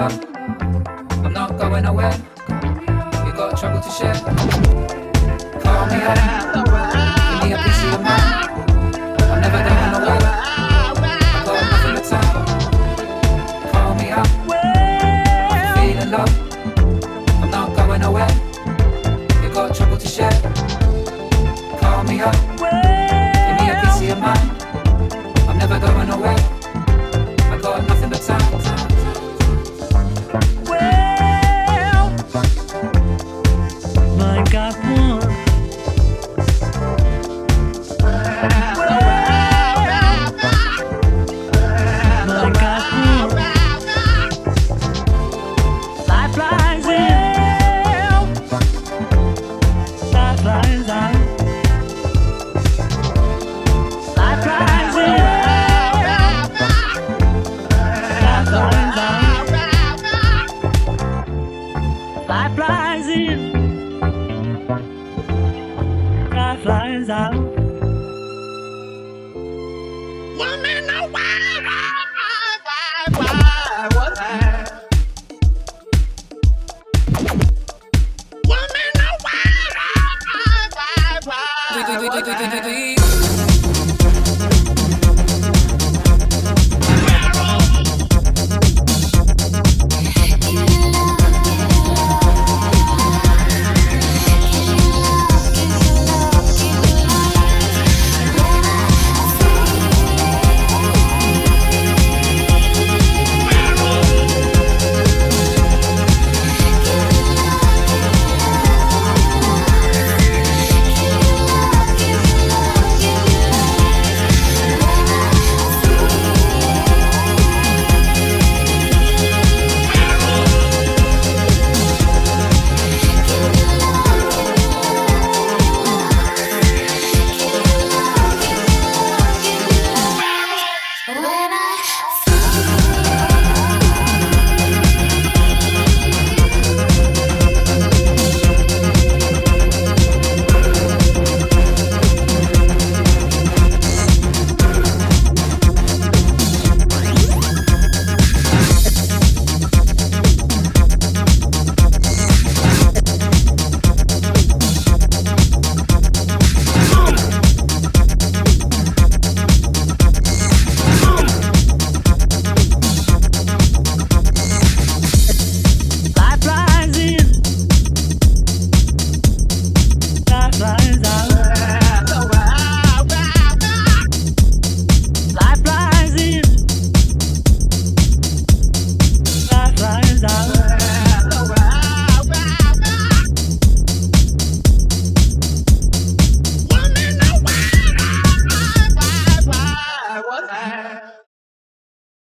low. I'm not going away. You got trouble to share. Call me up. Give me a piece of mind. I'm never going tell. Call me up. I'm feeling low. Woman, no, why, why,